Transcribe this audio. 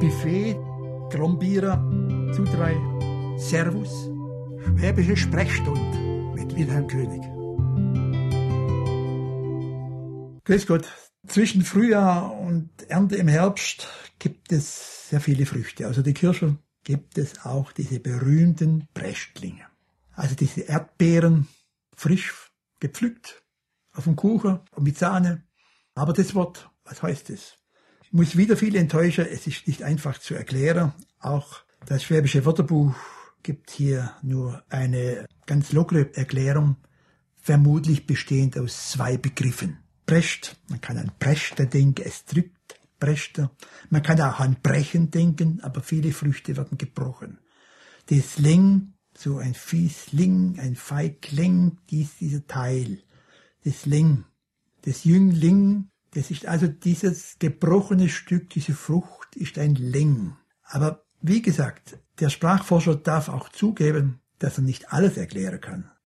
Buffet, Grombierer, Zudrei, Servus. Schwäbische Sprechstunde mit Wilhelm König. Grüß Gott. Zwischen Frühjahr und Ernte im Herbst gibt es sehr viele Früchte. Also die Kirsche gibt es auch diese berühmten Brechtlinge. Also diese Erdbeeren, frisch gepflückt, auf dem Kuchen und mit Sahne. Aber das Wort, was heißt es? Ich muss wieder viel enttäuschen, es ist nicht einfach zu erklären. Auch das Schwäbische Wörterbuch gibt hier nur eine ganz lockere Erklärung, vermutlich bestehend aus zwei Begriffen. Brecht, man kann an Brechte denken, es drückt Brechte. Man kann auch an Brechen denken, aber viele Früchte werden gebrochen. Das Ling, so ein Fiesling, ein Feigling, dies dieser Teil. Das Ling, das Jüngling, das ist also dieses gebrochene Stück, diese Frucht ist ein Ling. Aber wie gesagt, der Sprachforscher darf auch zugeben, dass er nicht alles erklären kann.